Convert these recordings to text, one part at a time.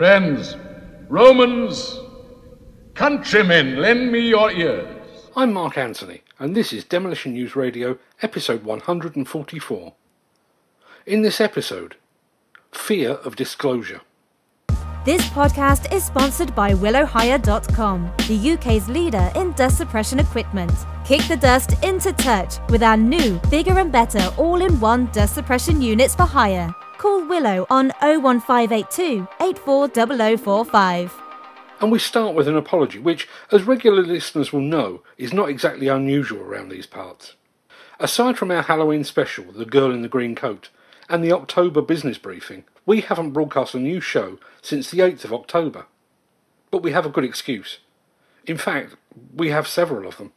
Friends, Romans, countrymen, lend me your ears. I'm Mark Anthony, and this is Demolition News Radio, episode 144. In this episode, fear of disclosure. This podcast is sponsored by WillowHire.com, the UK's leader in dust suppression equipment. Kick the dust into touch with our new, bigger and better all in one dust suppression units for hire. Call Willow on 01582 840045. And we start with an apology, which, as regular listeners will know, is not exactly unusual around these parts. Aside from our Halloween special, The Girl in the Green Coat, and the October business briefing, we haven't broadcast a new show since the 8th of October. But we have a good excuse. In fact, we have several of them.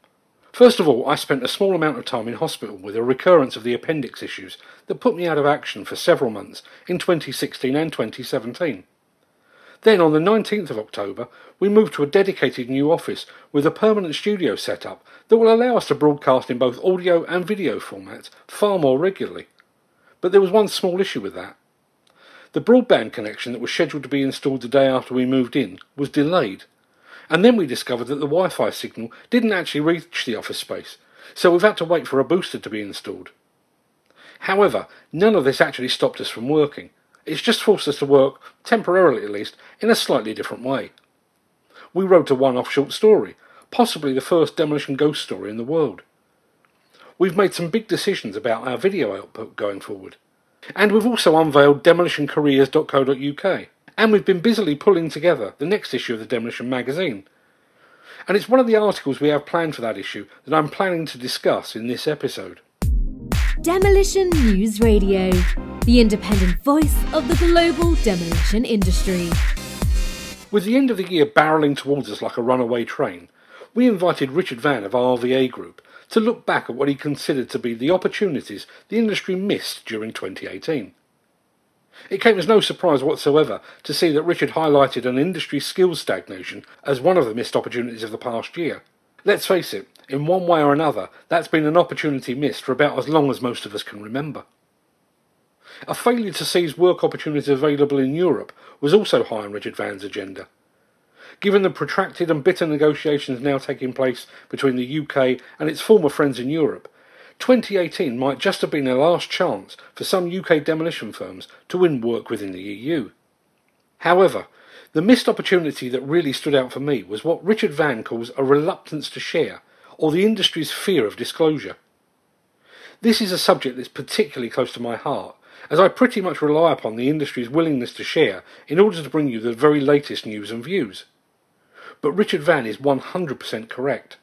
First of all, I spent a small amount of time in hospital with a recurrence of the appendix issues that put me out of action for several months in 2016 and 2017. Then, on the 19th of October, we moved to a dedicated new office with a permanent studio set up that will allow us to broadcast in both audio and video formats far more regularly. But there was one small issue with that. The broadband connection that was scheduled to be installed the day after we moved in was delayed. And then we discovered that the Wi Fi signal didn't actually reach the office space, so we've had to wait for a booster to be installed. However, none of this actually stopped us from working. It's just forced us to work, temporarily at least, in a slightly different way. We wrote a one off short story, possibly the first demolition ghost story in the world. We've made some big decisions about our video output going forward. And we've also unveiled demolitioncareers.co.uk. And we've been busily pulling together the next issue of the Demolition magazine. And it's one of the articles we have planned for that issue that I'm planning to discuss in this episode. Demolition News Radio, the independent voice of the global demolition industry. With the end of the year barreling towards us like a runaway train, we invited Richard Vann of RVA Group to look back at what he considered to be the opportunities the industry missed during 2018. It came as no surprise whatsoever to see that Richard highlighted an industry skills stagnation as one of the missed opportunities of the past year. Let's face it, in one way or another, that's been an opportunity missed for about as long as most of us can remember. A failure to seize work opportunities available in Europe was also high on Richard Vann's agenda. Given the protracted and bitter negotiations now taking place between the UK and its former friends in Europe, 2018 might just have been a last chance for some UK demolition firms to win work within the EU. However, the missed opportunity that really stood out for me was what Richard Vann calls a reluctance to share, or the industry's fear of disclosure. This is a subject that's particularly close to my heart, as I pretty much rely upon the industry's willingness to share in order to bring you the very latest news and views. But Richard Vann is 100% correct.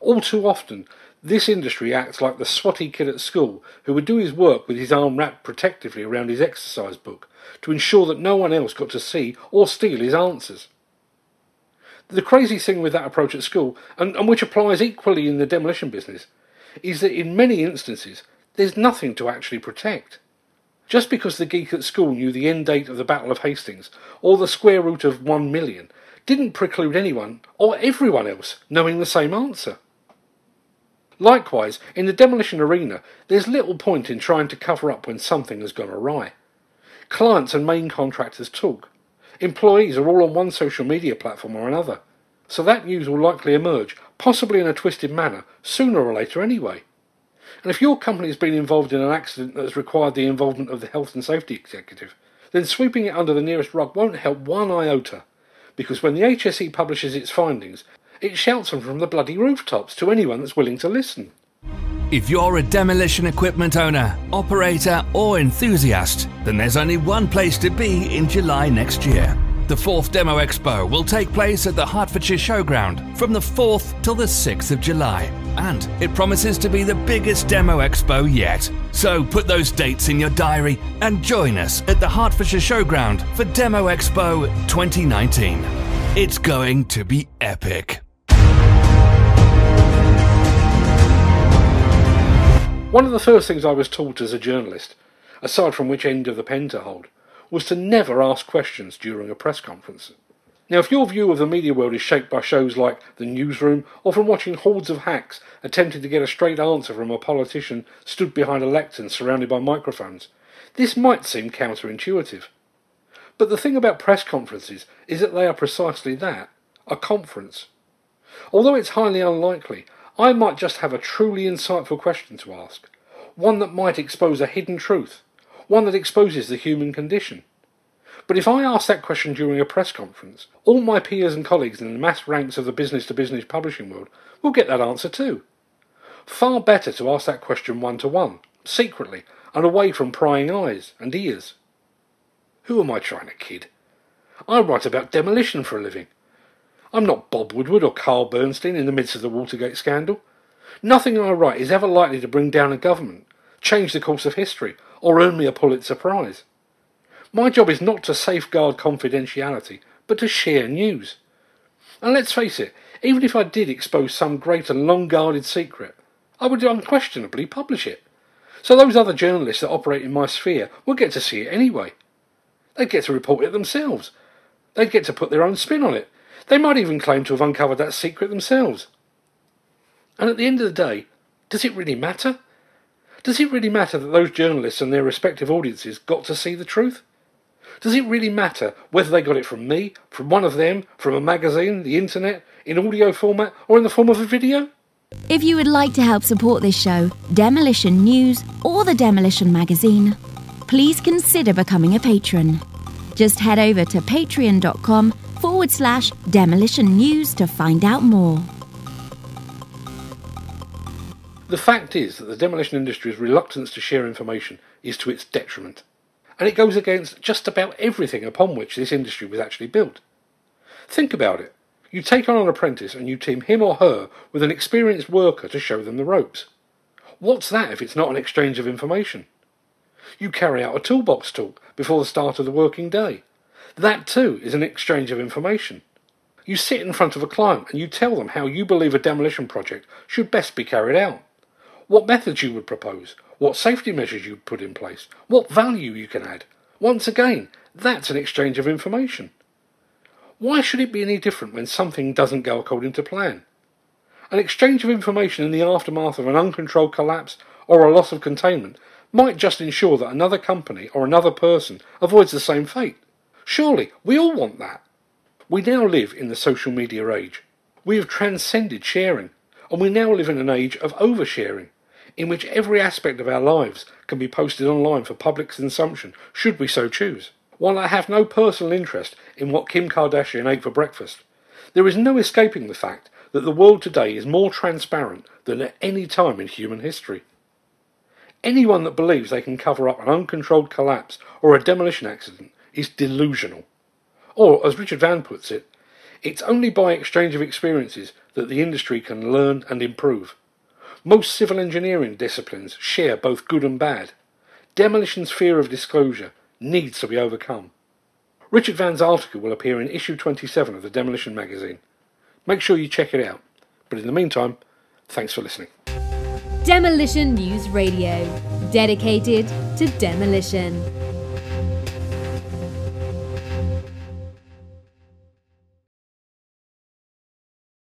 All too often, this industry acts like the swotty kid at school who would do his work with his arm wrapped protectively around his exercise book to ensure that no one else got to see or steal his answers. The crazy thing with that approach at school, and, and which applies equally in the demolition business, is that in many instances there's nothing to actually protect. Just because the geek at school knew the end date of the Battle of Hastings or the square root of one million didn't preclude anyone or everyone else knowing the same answer. Likewise, in the demolition arena, there's little point in trying to cover up when something has gone awry. Clients and main contractors talk. Employees are all on one social media platform or another. So that news will likely emerge, possibly in a twisted manner, sooner or later anyway. And if your company has been involved in an accident that has required the involvement of the health and safety executive, then sweeping it under the nearest rug won't help one iota. Because when the HSE publishes its findings, it shouts them from the bloody rooftops to anyone that's willing to listen. If you're a demolition equipment owner, operator, or enthusiast, then there's only one place to be in July next year. The fourth Demo Expo will take place at the Hertfordshire Showground from the 4th till the 6th of July. And it promises to be the biggest Demo Expo yet. So put those dates in your diary and join us at the Hertfordshire Showground for Demo Expo 2019. It's going to be epic. One of the first things I was taught as a journalist, aside from which end of the pen to hold, was to never ask questions during a press conference. Now, if your view of the media world is shaped by shows like The Newsroom, or from watching hordes of hacks attempting to get a straight answer from a politician stood behind a lectern surrounded by microphones, this might seem counterintuitive. But the thing about press conferences is that they are precisely that a conference. Although it's highly unlikely, I might just have a truly insightful question to ask, one that might expose a hidden truth, one that exposes the human condition. But if I ask that question during a press conference, all my peers and colleagues in the mass ranks of the business to business publishing world will get that answer too. Far better to ask that question one to one, secretly, and away from prying eyes and ears. Who am I trying to kid? I write about demolition for a living. I'm not Bob Woodward or Carl Bernstein in the midst of the Watergate scandal. Nothing I write is ever likely to bring down a government, change the course of history, or earn me a Pulitzer Prize. My job is not to safeguard confidentiality, but to share news. And let's face it, even if I did expose some great and long guarded secret, I would unquestionably publish it. So those other journalists that operate in my sphere would get to see it anyway. They'd get to report it themselves. They'd get to put their own spin on it. They might even claim to have uncovered that secret themselves. And at the end of the day, does it really matter? Does it really matter that those journalists and their respective audiences got to see the truth? Does it really matter whether they got it from me, from one of them, from a magazine, the internet, in audio format, or in the form of a video? If you would like to help support this show, Demolition News, or the Demolition Magazine, please consider becoming a patron. Just head over to patreon.com forward slash demolition news to find out more. The fact is that the demolition industry's reluctance to share information is to its detriment, and it goes against just about everything upon which this industry was actually built. Think about it. You take on an apprentice and you team him or her with an experienced worker to show them the ropes. What's that if it's not an exchange of information? You carry out a toolbox talk before the start of the working day. That too is an exchange of information. You sit in front of a client and you tell them how you believe a demolition project should best be carried out what methods you would propose, what safety measures you'd put in place, what value you can add. Once again, that's an exchange of information. Why should it be any different when something doesn't go according to plan? An exchange of information in the aftermath of an uncontrolled collapse or a loss of containment might just ensure that another company or another person avoids the same fate. Surely, we all want that. We now live in the social media age. We have transcended sharing, and we now live in an age of oversharing in which every aspect of our lives can be posted online for public consumption, should we so choose. While I have no personal interest in what Kim Kardashian ate for breakfast, there is no escaping the fact that the world today is more transparent than at any time in human history. Anyone that believes they can cover up an uncontrolled collapse or a demolition accident is delusional. Or, as Richard Vann puts it, it's only by exchange of experiences that the industry can learn and improve. Most civil engineering disciplines share both good and bad. Demolition's fear of disclosure needs to be overcome. Richard Vann's article will appear in issue 27 of the Demolition magazine. Make sure you check it out. But in the meantime, thanks for listening. Demolition News Radio, dedicated to demolition.